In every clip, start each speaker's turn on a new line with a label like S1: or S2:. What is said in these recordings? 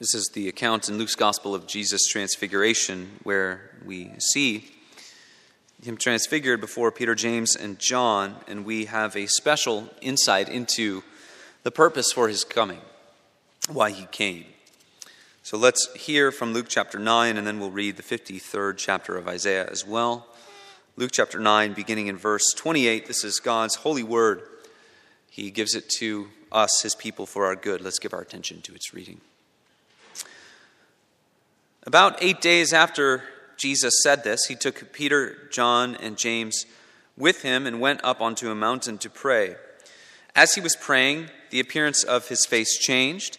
S1: This is the account in Luke's Gospel of Jesus' transfiguration, where we see him transfigured before Peter, James, and John, and we have a special insight into the purpose for his coming, why he came. So let's hear from Luke chapter 9, and then we'll read the 53rd chapter of Isaiah as well. Luke chapter 9, beginning in verse 28. This is God's holy word. He gives it to us, his people, for our good. Let's give our attention to its reading. About eight days after Jesus said this, he took Peter, John, and James with him and went up onto a mountain to pray. As he was praying, the appearance of his face changed,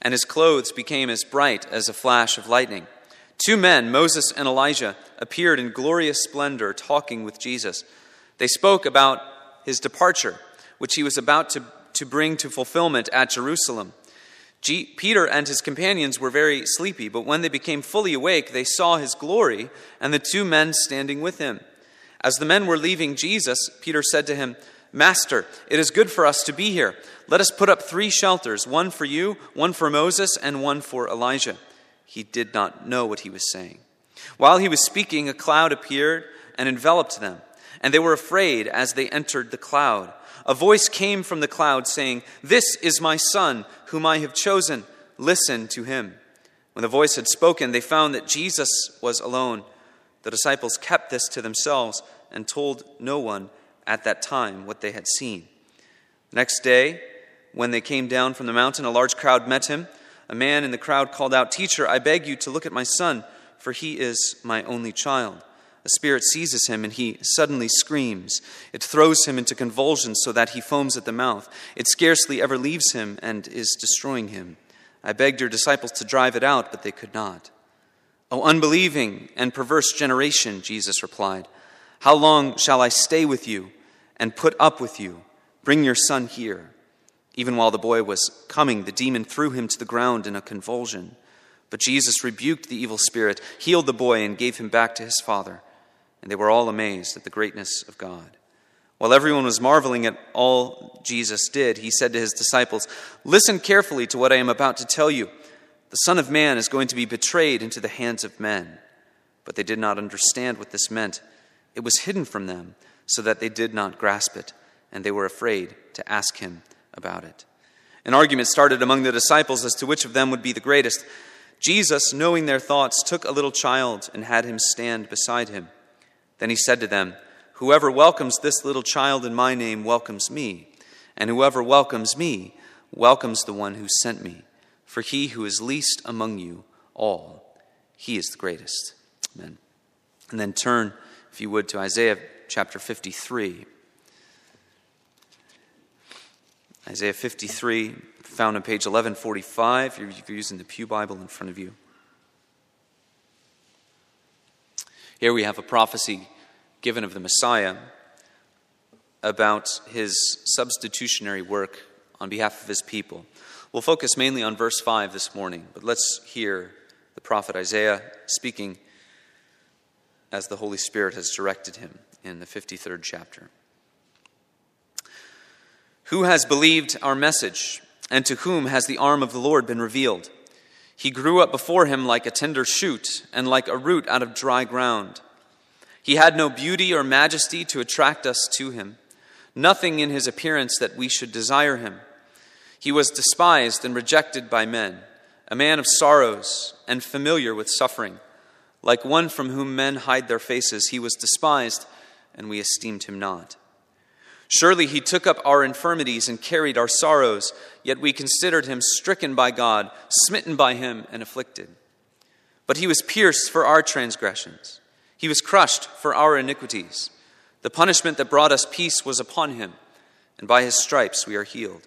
S1: and his clothes became as bright as a flash of lightning. Two men, Moses and Elijah, appeared in glorious splendor talking with Jesus. They spoke about his departure, which he was about to, to bring to fulfillment at Jerusalem. Peter and his companions were very sleepy, but when they became fully awake, they saw his glory and the two men standing with him. As the men were leaving Jesus, Peter said to him, Master, it is good for us to be here. Let us put up three shelters one for you, one for Moses, and one for Elijah. He did not know what he was saying. While he was speaking, a cloud appeared and enveloped them, and they were afraid as they entered the cloud. A voice came from the cloud saying, This is my son, whom I have chosen. Listen to him. When the voice had spoken, they found that Jesus was alone. The disciples kept this to themselves and told no one at that time what they had seen. Next day, when they came down from the mountain, a large crowd met him. A man in the crowd called out, Teacher, I beg you to look at my son, for he is my only child. A spirit seizes him and he suddenly screams. It throws him into convulsions so that he foams at the mouth. It scarcely ever leaves him and is destroying him. I begged your disciples to drive it out, but they could not. O unbelieving and perverse generation, Jesus replied, how long shall I stay with you and put up with you? Bring your son here. Even while the boy was coming, the demon threw him to the ground in a convulsion. But Jesus rebuked the evil spirit, healed the boy, and gave him back to his father and they were all amazed at the greatness of God. While everyone was marveling at all Jesus did, he said to his disciples, Listen carefully to what I am about to tell you. The Son of Man is going to be betrayed into the hands of men. But they did not understand what this meant. It was hidden from them, so that they did not grasp it, and they were afraid to ask him about it. An argument started among the disciples as to which of them would be the greatest. Jesus, knowing their thoughts, took a little child and had him stand beside him. Then he said to them, Whoever welcomes this little child in my name welcomes me, and whoever welcomes me welcomes the one who sent me. For he who is least among you all, he is the greatest. Amen. And then turn, if you would, to Isaiah chapter 53. Isaiah 53, found on page 1145, if you're using the Pew Bible in front of you. Here we have a prophecy given of the Messiah about his substitutionary work on behalf of his people. We'll focus mainly on verse 5 this morning, but let's hear the prophet Isaiah speaking as the Holy Spirit has directed him in the 53rd chapter. Who has believed our message, and to whom has the arm of the Lord been revealed? He grew up before him like a tender shoot and like a root out of dry ground. He had no beauty or majesty to attract us to him, nothing in his appearance that we should desire him. He was despised and rejected by men, a man of sorrows and familiar with suffering. Like one from whom men hide their faces, he was despised, and we esteemed him not. Surely he took up our infirmities and carried our sorrows, yet we considered him stricken by God, smitten by him, and afflicted. But he was pierced for our transgressions, he was crushed for our iniquities. The punishment that brought us peace was upon him, and by his stripes we are healed.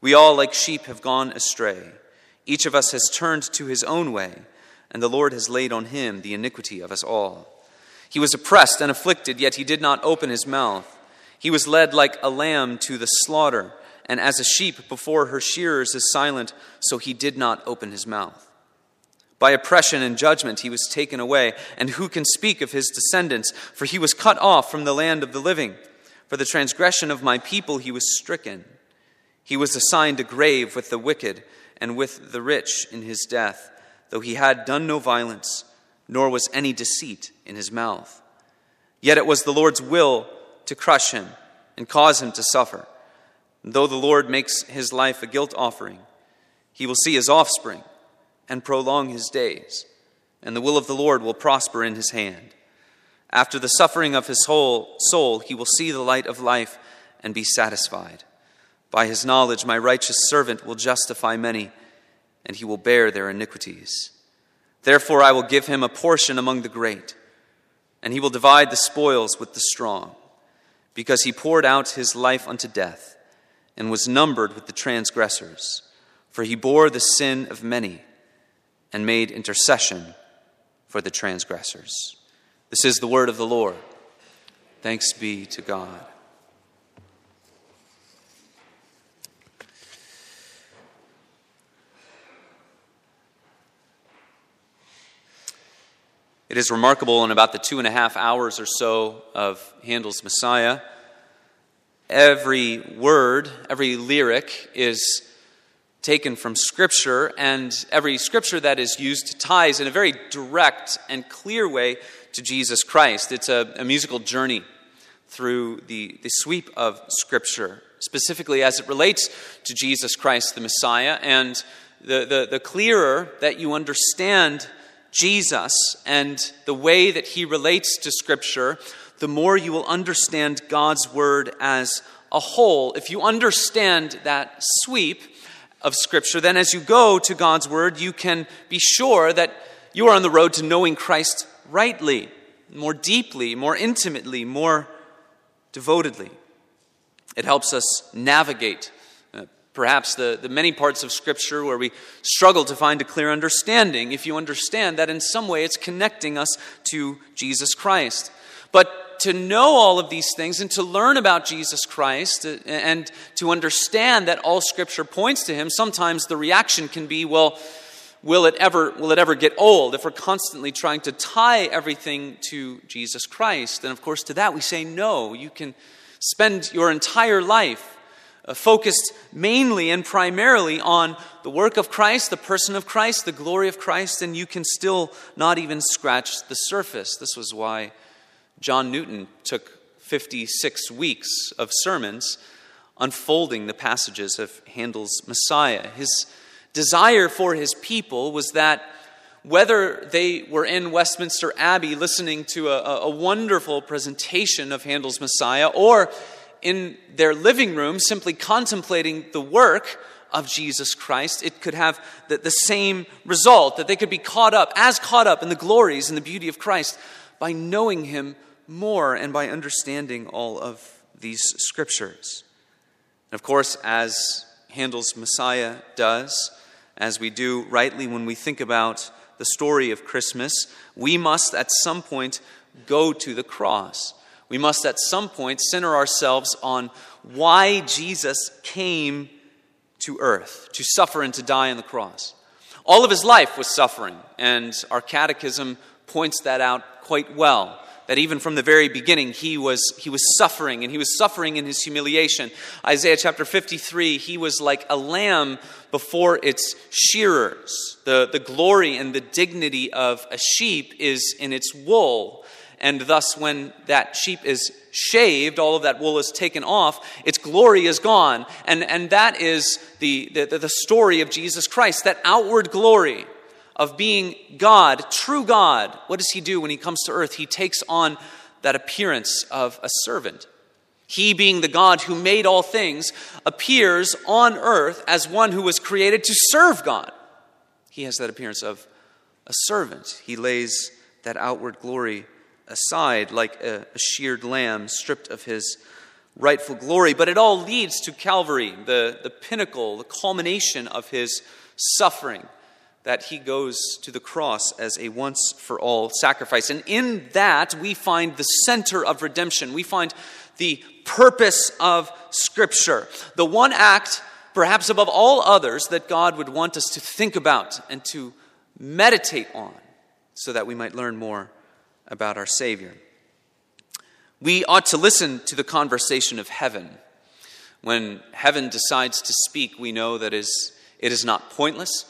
S1: We all, like sheep, have gone astray. Each of us has turned to his own way, and the Lord has laid on him the iniquity of us all. He was oppressed and afflicted, yet he did not open his mouth. He was led like a lamb to the slaughter, and as a sheep before her shearers is silent, so he did not open his mouth. By oppression and judgment he was taken away, and who can speak of his descendants? For he was cut off from the land of the living. For the transgression of my people he was stricken. He was assigned a grave with the wicked and with the rich in his death, though he had done no violence, nor was any deceit in his mouth. Yet it was the Lord's will to crush him and cause him to suffer. And though the Lord makes his life a guilt offering, he will see his offspring and prolong his days, and the will of the Lord will prosper in his hand. After the suffering of his whole soul, he will see the light of life and be satisfied. By his knowledge, my righteous servant will justify many, and he will bear their iniquities. Therefore, I will give him a portion among the great, and he will divide the spoils with the strong, because he poured out his life unto death, and was numbered with the transgressors. For he bore the sin of many, and made intercession for the transgressors. This is the word of the Lord. Thanks be to God. It is remarkable in about the two and a half hours or so of Handel's Messiah, every word, every lyric is taken from Scripture, and every Scripture that is used ties in a very direct and clear way to Jesus Christ. It's a, a musical journey through the, the sweep of Scripture, specifically as it relates to Jesus Christ, the Messiah. And the, the, the clearer that you understand Jesus and the way that he relates to Scripture, the more you will understand God's Word as a whole. If you understand that sweep of Scripture, then as you go to God's Word, you can be sure that you are on the road to knowing Christ rightly, more deeply, more intimately, more devotedly. It helps us navigate perhaps the, the many parts of Scripture where we struggle to find a clear understanding, if you understand that in some way it's connecting us to Jesus Christ. But to know all of these things and to learn about Jesus Christ and to understand that all Scripture points to Him, sometimes the reaction can be, well, will it ever will it ever get old if we're constantly trying to tie everything to Jesus Christ? And of course, to that we say no. You can spend your entire life Uh, focused mainly and primarily on the work of Christ, the person of Christ, the glory of Christ, and you can still not even scratch the surface. This was why John Newton took 56 weeks of sermons unfolding the passages of Handel's Messiah. His desire for his people was that whether they were in Westminster Abbey listening to a, a wonderful presentation of Handel's Messiah, or in their living room simply contemplating the work of Jesus Christ, it could have the, the, same result, that they could be caught up, as caught up in the glories and the beauty of Christ by knowing Him more and by understanding all of these scriptures. And of course, as Handel's Messiah does, as we do rightly when we think about the story of Christmas, we must at some point go to the cross we must at some point center ourselves on why Jesus came to earth to suffer and to die on the cross. All of his life was suffering, and our catechism points that out quite well. That even from the very beginning, he was, he was suffering, and he was suffering in his humiliation. Isaiah chapter 53, he was like a lamb before its shearers. The, the glory and the dignity of a sheep is in its wool and thus when that sheep is shaved, all of that wool is taken off, its glory is gone. And, and that is the, the, the story of Jesus Christ, that outward glory of being God, true God. What does he do when he comes to earth? He takes on that appearance of a servant. He, being the God who made all things, appears on earth as one who was created to serve God. He has that appearance of a servant. He lays that outward glory aside like a, a sheared lamb stripped of his rightful glory. But it all leads to Calvary, the, the pinnacle, the culmination of his suffering, that he goes to the cross as a once for all sacrifice. And in that, we find the center of redemption. We find the purpose of Scripture. The one act, perhaps above all others, that God would want us to think about and to meditate on so that we might learn more about our Savior. We ought to listen to the conversation of heaven. When heaven decides to speak, we know that is, it is not pointless.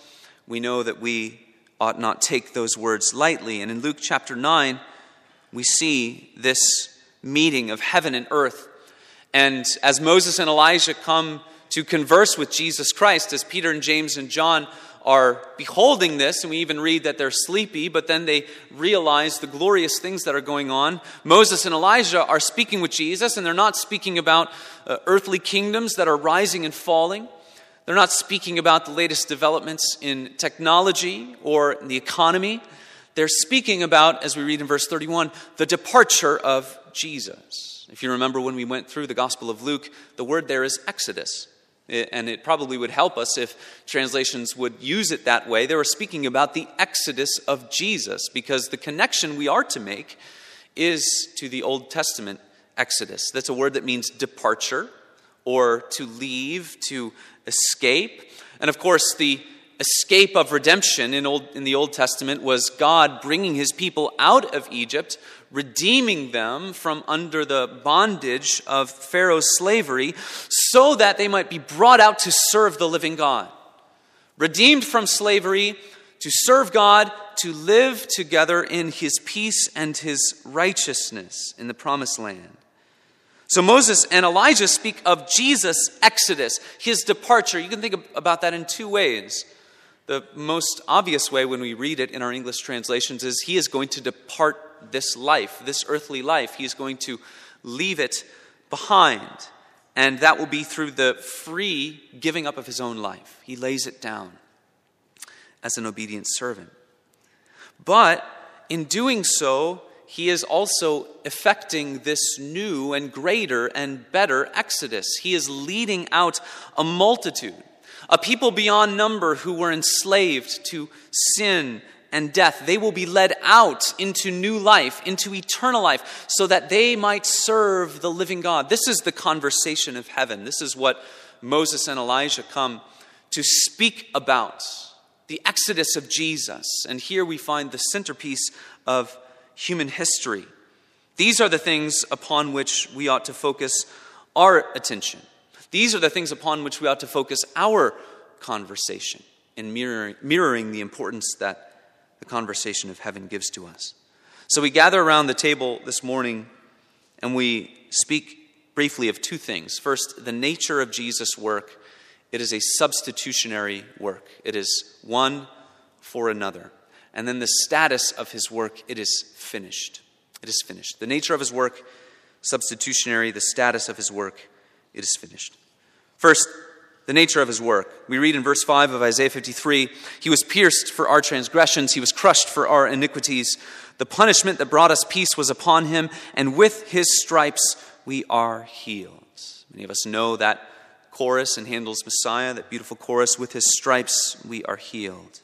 S1: We know that we ought not take those words lightly. And in Luke chapter 9, we see this meeting of heaven and earth. And as Moses and Elijah come to converse with Jesus Christ, as Peter and James and John are beholding this, and we even read that they're sleepy, but then they realize the glorious things that are going on. Moses and Elijah are speaking with Jesus, and they're not speaking about uh, earthly kingdoms that are rising and falling. They're not speaking about the latest developments in technology or in the economy. They're speaking about, as we read in verse 31, the departure of Jesus. If you remember when we went through the Gospel of Luke, the word there is Exodus. And it probably would help us if translations would use it that way. They were speaking about the exodus of Jesus because the connection we are to make is to the Old Testament exodus. That's a word that means departure or to leave, to escape. And of course, the escape of redemption in, Old, in the Old Testament was God bringing his people out of Egypt, redeeming them from under the bondage of Pharaoh's slavery, so that they might be brought out to serve the living God. Redeemed from slavery to serve God, to live together in his peace and his righteousness in the promised land. So Moses and Elijah speak of Jesus' exodus, his departure. You can think about that in two ways. The most obvious way when we read it in our English translations is he is going to depart this life, this earthly life. He is going to leave it behind. And that will be through the free giving up of his own life. He lays it down as an obedient servant. But in doing so, he is also effecting this new and greater and better exodus. He is leading out a multitude a people beyond number who were enslaved to sin and death. They will be led out into new life, into eternal life, so that they might serve the living God. This is the conversation of heaven. This is what Moses and Elijah come to speak about the exodus of Jesus. And here we find the centerpiece of human history. These are the things upon which we ought to focus our attention. These are the things upon which we ought to focus our conversation in mirroring, mirroring the importance that the conversation of heaven gives to us. So we gather around the table this morning and we speak briefly of two things. First, the nature of Jesus' work. It is a substitutionary work, it is one for another. And then the status of his work, it is finished. It is finished. The nature of his work, substitutionary. The status of his work, it is finished. First, the nature of his work. We read in verse 5 of Isaiah 53 He was pierced for our transgressions, he was crushed for our iniquities. The punishment that brought us peace was upon him, and with his stripes we are healed. Many of us know that chorus in Handel's Messiah, that beautiful chorus, with his stripes we are healed.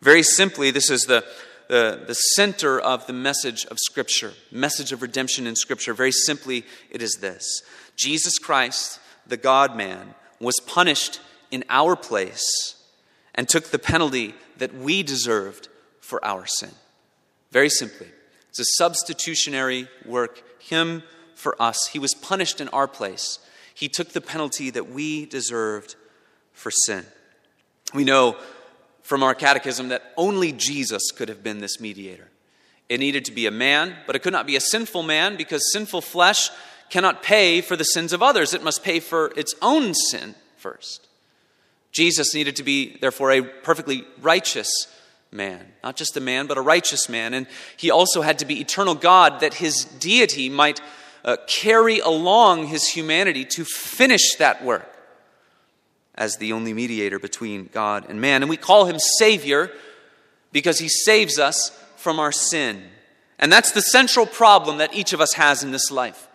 S1: Very simply, this is the, the, the center of the message of Scripture, message of redemption in Scripture. Very simply, it is this Jesus Christ the God man, was punished in our place and took the penalty that we deserved for our sin. Very simply, it's a substitutionary work, Him for us. He was punished in our place. He took the penalty that we deserved for sin. We know from our catechism that only Jesus could have been this mediator. It needed to be a man, but it could not be a sinful man because sinful flesh cannot pay for the sins of others, it must pay for its own sin first. Jesus needed to be, therefore, a perfectly righteous man, not just a man, but a righteous man. And he also had to be eternal God that his deity might uh, carry along his humanity to finish that work as the only mediator between God and man. And we call him Savior because he saves us from our sin. And that's the central problem that each of us has in this life.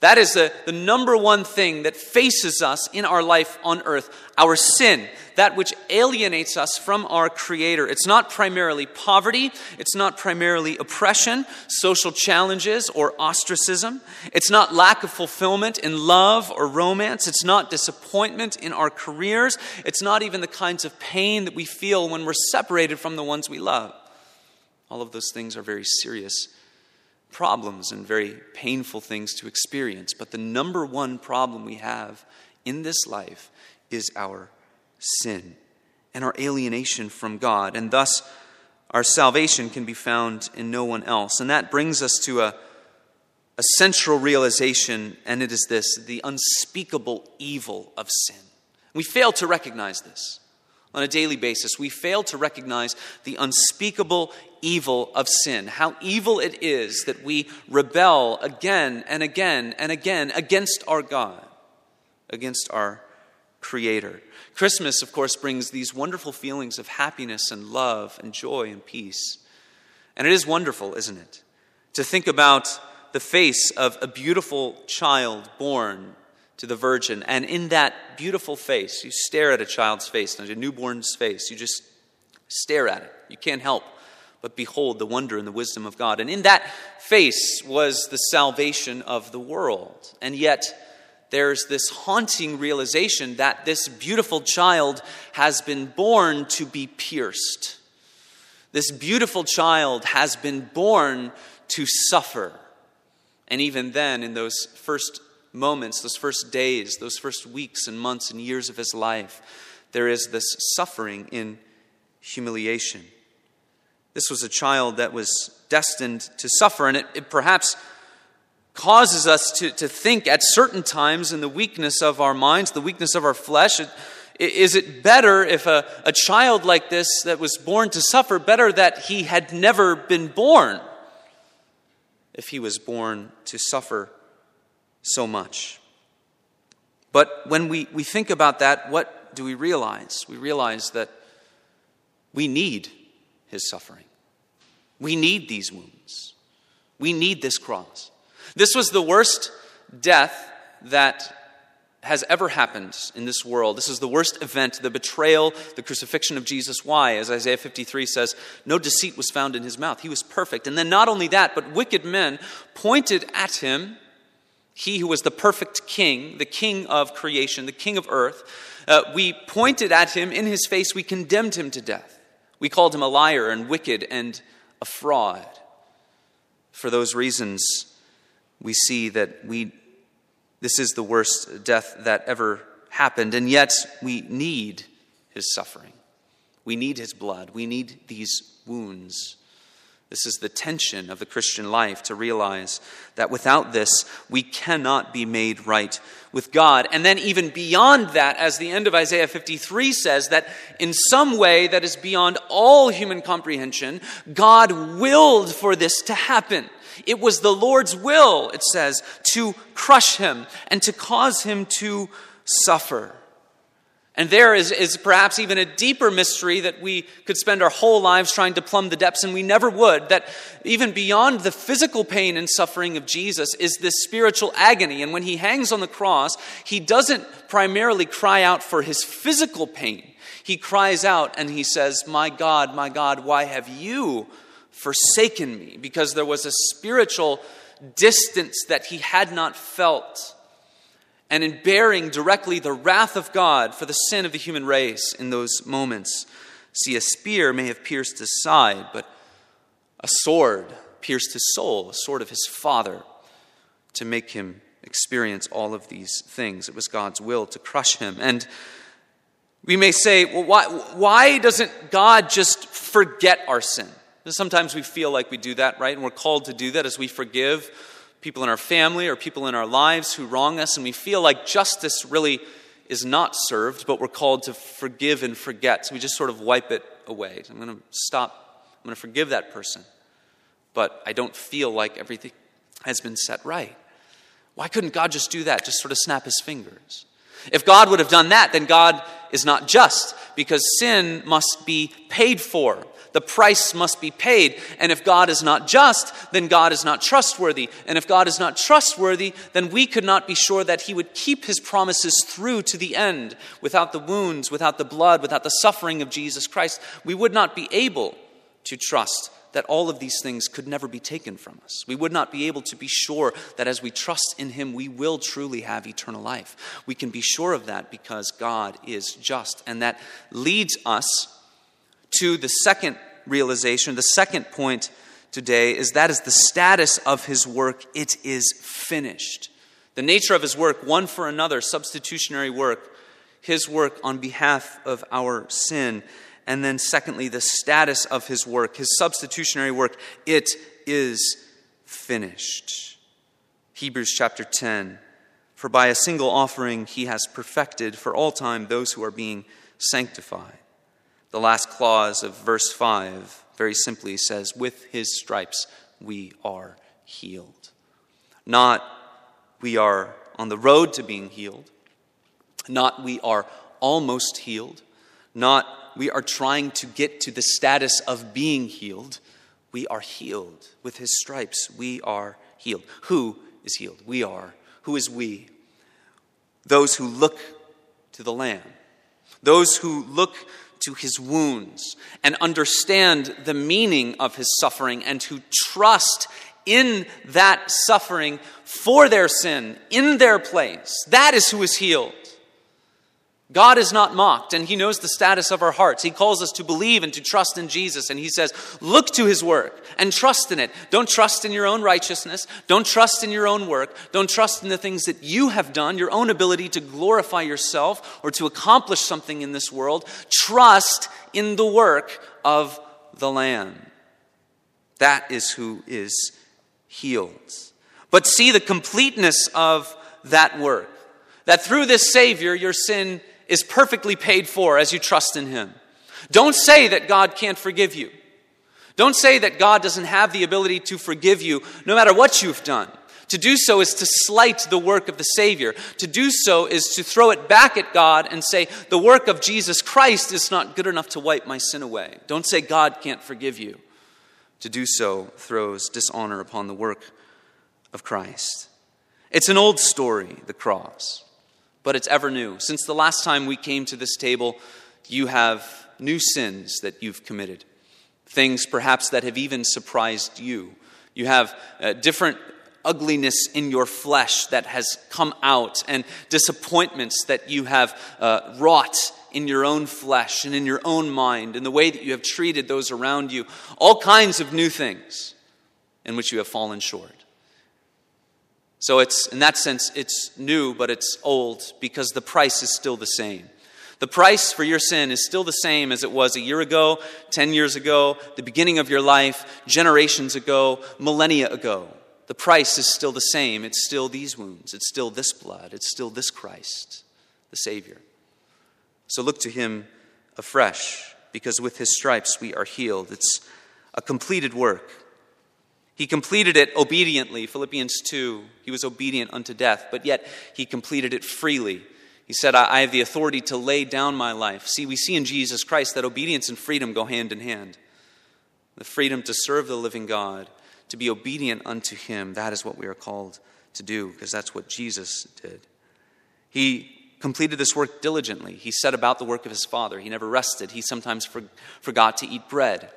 S1: That is the, the number one thing that faces us in our life on earth our sin, that which alienates us from our Creator. It's not primarily poverty, it's not primarily oppression, social challenges, or ostracism. It's not lack of fulfillment in love or romance. It's not disappointment in our careers. It's not even the kinds of pain that we feel when we're separated from the ones we love. All of those things are very serious problems and very painful things to experience. But the number one problem we have in this life is our sin and our alienation from God. And thus, our salvation can be found in no one else. And that brings us to a, a central realization, and it is this the unspeakable evil of sin. We fail to recognize this on a daily basis. We fail to recognize the unspeakable evil of sin. How evil it is that we rebel again and again and again against our God, against our Creator. Christmas, of course, brings these wonderful feelings of happiness and love and joy and peace. And it is wonderful, isn't it? To think about the face of a beautiful child born to the Virgin. And in that beautiful face, you stare at a child's face, a newborn's face. You just stare at it. You can't help but behold the wonder and the wisdom of God. And in that face was the salvation of the world. And yet, there's this haunting realization that this beautiful child has been born to be pierced. This beautiful child has been born to suffer. And even then, in those first moments, those first days, those first weeks and months and years of his life, there is this suffering in humiliation. This was a child that was destined to suffer, and it, it perhaps causes us to, to think at certain times in the weakness of our minds, the weakness of our flesh. It, is it better if a, a child like this that was born to suffer, better that he had never been born if he was born to suffer so much? But when we, we think about that, what do we realize? We realize that we need his suffering. We need these wounds. We need this cross. This was the worst death that has ever happened in this world. This is the worst event, the betrayal, the crucifixion of Jesus. Why? As Isaiah 53 says, no deceit was found in his mouth. He was perfect. And then not only that, but wicked men pointed at him, he who was the perfect king, the king of creation, the king of earth. Uh, we pointed at him in his face, we condemned him to death. We called him a liar and wicked and a fraud. For those reasons, we see that we, this is the worst death that ever happened, and yet we need his suffering. We need his blood. We need these wounds. This is the tension of the Christian life to realize that without this, we cannot be made right with God. And then, even beyond that, as the end of Isaiah 53 says, that in some way that is beyond all human comprehension, God willed for this to happen. It was the Lord's will, it says, to crush him and to cause him to suffer. And there is, is perhaps even a deeper mystery that we could spend our whole lives trying to plumb the depths, and we never would. That even beyond the physical pain and suffering of Jesus is this spiritual agony. And when he hangs on the cross, he doesn't primarily cry out for his physical pain. He cries out and he says, My God, my God, why have you forsaken me because there was a spiritual distance that he had not felt. And in bearing directly the wrath of God for the sin of the human race in those moments, see, a spear may have pierced his side, but a sword pierced his soul, a sword of his father, to make him experience all of these things. It was God's will to crush him. And we may say, well, why, why doesn't God just forget our sin? Sometimes we feel like we do that, right? And we're called to do that as we forgive people in our family or people in our lives who wrong us, and we feel like justice really is not served, but we're called to forgive and forget. So we just sort of wipe it away. I'm going to stop, I'm going to forgive that person, but I don't feel like everything has been set right. Why couldn't God just do that? Just sort of snap his fingers. If God would have done that, then God is not just because sin must be paid for. The price must be paid. And if God is not just, then God is not trustworthy. And if God is not trustworthy, then we could not be sure that He would keep His promises through to the end. Without the wounds, without the blood, without the suffering of Jesus Christ, we would not be able to trust that all of these things could never be taken from us. We would not be able to be sure that as we trust in Him, we will truly have eternal life. We can be sure of that because God is just. And that leads us to the second realization, the second point today is that is the status of his work. It is finished. The nature of his work, one for another, substitutionary work, his work on behalf of our sin. And then, secondly, the status of his work, his substitutionary work, it is finished. Hebrews chapter 10 For by a single offering he has perfected for all time those who are being sanctified. The last clause of verse 5 very simply says, With his stripes we are healed. Not we are on the road to being healed, not we are almost healed, not we are trying to get to the status of being healed. We are healed. With his stripes, we are healed. Who is healed? We are. Who is we? Those who look to the Lamb, those who look to his wounds and understand the meaning of his suffering and to trust in that suffering for their sin, in their place. That is who is healed. God is not mocked, and He knows the status of our hearts. He calls us to believe and to trust in Jesus, and He says, Look to His work and trust in it. Don't trust in your own righteousness. Don't trust in your own work. Don't trust in the things that you have done, your own ability to glorify yourself or to accomplish something in this world. Trust in the work of the Lamb. That is who is healed. But see the completeness of that work. That through this Savior, your sin is perfectly paid for as you trust in Him. Don't say that God can't forgive you. Don't say that God doesn't have the ability to forgive you no matter what you've done. To do so is to slight the work of the Savior. To do so is to throw it back at God and say, the work of Jesus Christ is not good enough to wipe my sin away. Don't say God can't forgive you. To do so throws dishonor upon the work of Christ. It's an old story, the cross but it's ever new. Since the last time we came to this table, you have new sins that you've committed, things perhaps that have even surprised you. You have uh, different ugliness in your flesh that has come out, and disappointments that you have uh, wrought in your own flesh and in your own mind, in the way that you have treated those around you, all kinds of new things in which you have fallen short. So it's in that sense it's new but it's old because the price is still the same. The price for your sin is still the same as it was a year ago, 10 years ago, the beginning of your life, generations ago, millennia ago. The price is still the same. It's still these wounds. It's still this blood. It's still this Christ, the Savior. So look to him afresh because with his stripes we are healed. It's a completed work. He completed it obediently, Philippians 2. He was obedient unto death, but yet he completed it freely. He said, I have the authority to lay down my life. See, we see in Jesus Christ that obedience and freedom go hand in hand. The freedom to serve the living God, to be obedient unto him, that is what we are called to do, because that's what Jesus did. He completed this work diligently. He set about the work of his Father. He never rested. He sometimes for, forgot to eat bread.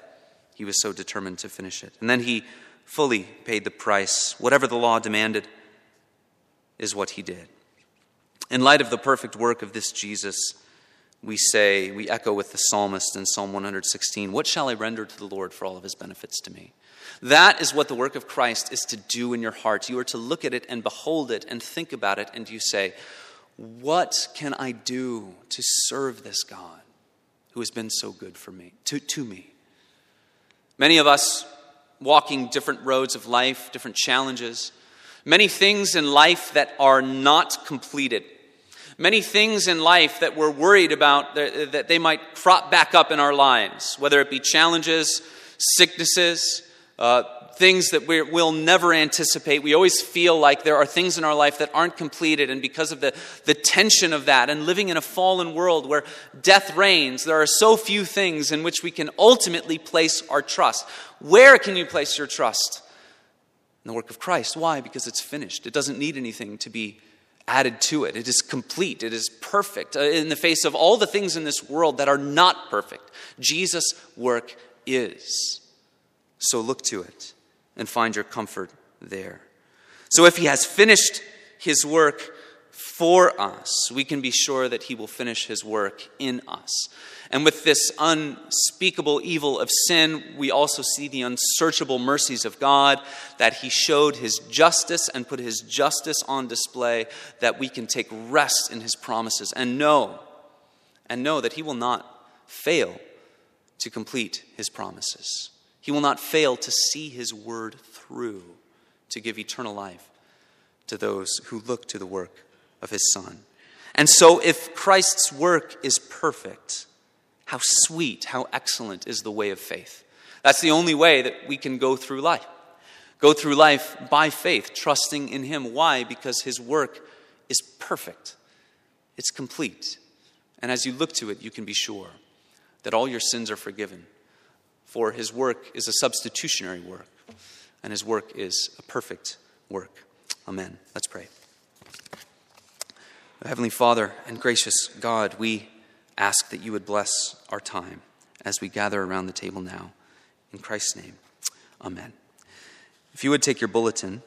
S1: He was so determined to finish it. And then he fully paid the price. Whatever the law demanded is what he did. In light of the perfect work of this Jesus, we say, we echo with the psalmist in Psalm 116, What shall I render to the Lord for all of his benefits to me? That is what the work of Christ is to do in your heart. You are to look at it and behold it and think about it, and you say, What can I do to serve this God who has been so good for me, to, to me? Many of us walking different roads of life, different challenges, many things in life that are not completed, many things in life that we're worried about that they might crop back up in our lives, whether it be challenges, sicknesses, uh, things that we will never anticipate. We always feel like there are things in our life that aren't completed, and because of the, the tension of that and living in a fallen world where death reigns, there are so few things in which we can ultimately place our trust. Where can you place your trust? In the work of Christ. Why? Because it's finished. It doesn't need anything to be added to it. It is complete, it is perfect. Uh, in the face of all the things in this world that are not perfect, Jesus' work is. So look to it and find your comfort there. So if he has finished his work for us, we can be sure that he will finish his work in us. And with this unspeakable evil of sin, we also see the unsearchable mercies of God, that he showed his justice and put his justice on display, that we can take rest in his promises and know, and know that he will not fail to complete his promises. He will not fail to see his word through to give eternal life to those who look to the work of his Son. And so, if Christ's work is perfect, how sweet, how excellent is the way of faith. That's the only way that we can go through life. Go through life by faith, trusting in Him. Why? Because His work is perfect, it's complete. And as you look to it, you can be sure that all your sins are forgiven. For His work is a substitutionary work, and His work is a perfect work. Amen. Let's pray. Heavenly Father and gracious God, we ask that you would bless our time as we gather around the table now. In Christ's name, amen. If you would take your bulletin,